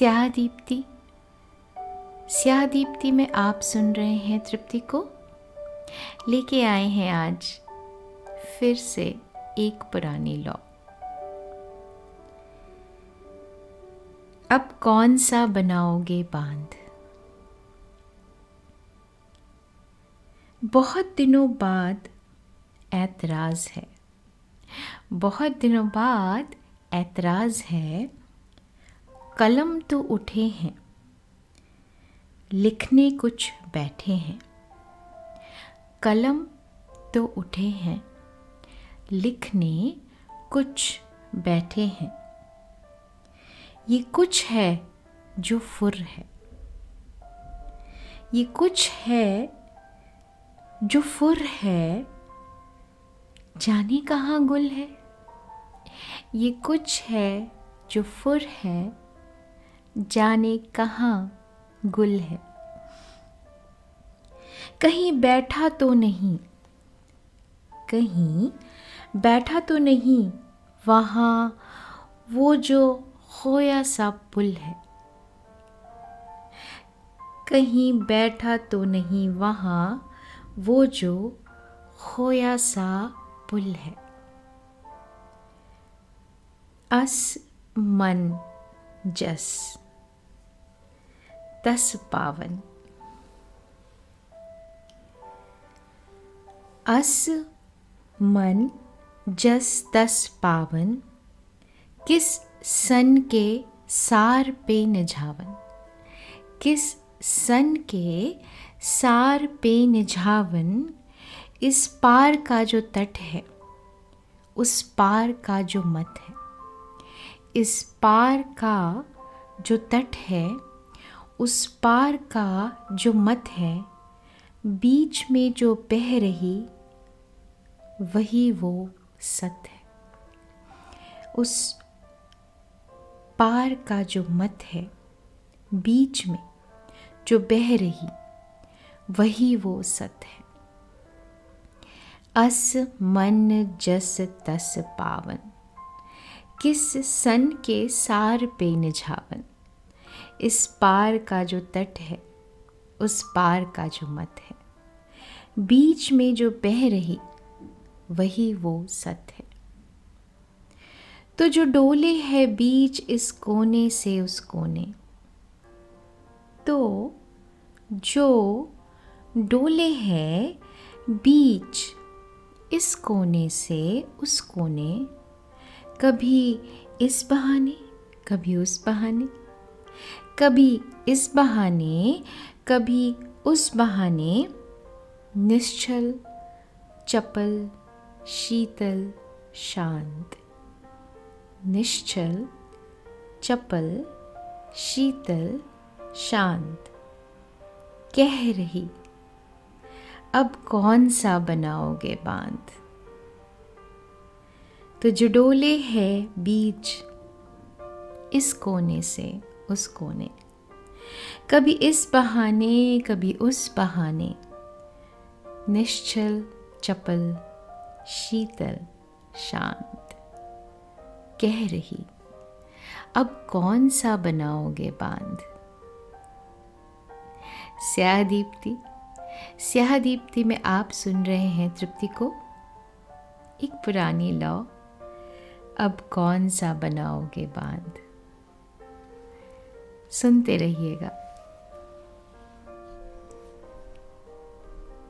स्याह दीप्ति स्याह दीप्ति में आप सुन रहे हैं तृप्ति को। लेके आए हैं आज फिर से एक पुरानी लॉ। अब कौन सा बनाओगे बाँध? बहुत दिनों बाद ऐतराज़ है। बहुत दिनों बाद ऐतराज़ है कलम तो उठे हैं, लिखने कुछ बैठे हैं। कलम तो उठे हैं, लिखने कुछ बैठे हैं। ये कुछ है जो फुर है। ये कुछ है जो फुर है। जाने कहाँ गुल है? ये कुछ है जो फुर है। जाने कहाँ गुल है। कहीं बैठा तो नहीं, कहीं बैठा तो नहीं, वहाँ वो जो खोया सा पुल है। कहीं बैठा तो नहीं, वहाँ वो जो खोया सा पुल है। अस मन। जस। तस पावन। अस, मन, जस तस पावन। किस सन के सार पे निझावन? किस सन के सार पे निझावन? इस पार का जो तट है, उस पार का जो मत है। इस पार का जो तट है, उस पार का जो मत है, बीच में जो बह रही, वही वो सत है। उस पार का जो मत है, बीच में जो बह रही, वही वो सत है। अस मन जस तस पावन। किस सन के सार पे निझावन? इस पार का जो तट है, उस पार का जो मत है। बीच में जो बह रही, वही वो सत है। तो जो डोले है बीच इस कोने से उस कोने तो जो डोले है बीच इस कोने से उस कोने कभी इस बहाने, कभी उस बहाने, कभी इस बहाने, कभी उस बहाने, निश्चल, चपल, शीतल, शांत, निश्चल, चपल, शीतल, शांत। कह रही, अब कौन सा बनाओगे बाँध? तो जो डोले है बीच इस कोने से उस कोने। कभी इस बहाने, कभी उस बहाने, निश्चल, चपल, शीतल, शांत, कह रही, अब कौन सा बनाओगे बाँध? स्याह दीप्ति स्याह दीप्ति में आप सुन रहे हैं तृप्ति को, एक पुरानी लौ अब कौन सा बनाओगे बाँध? सुनते रहिएगा।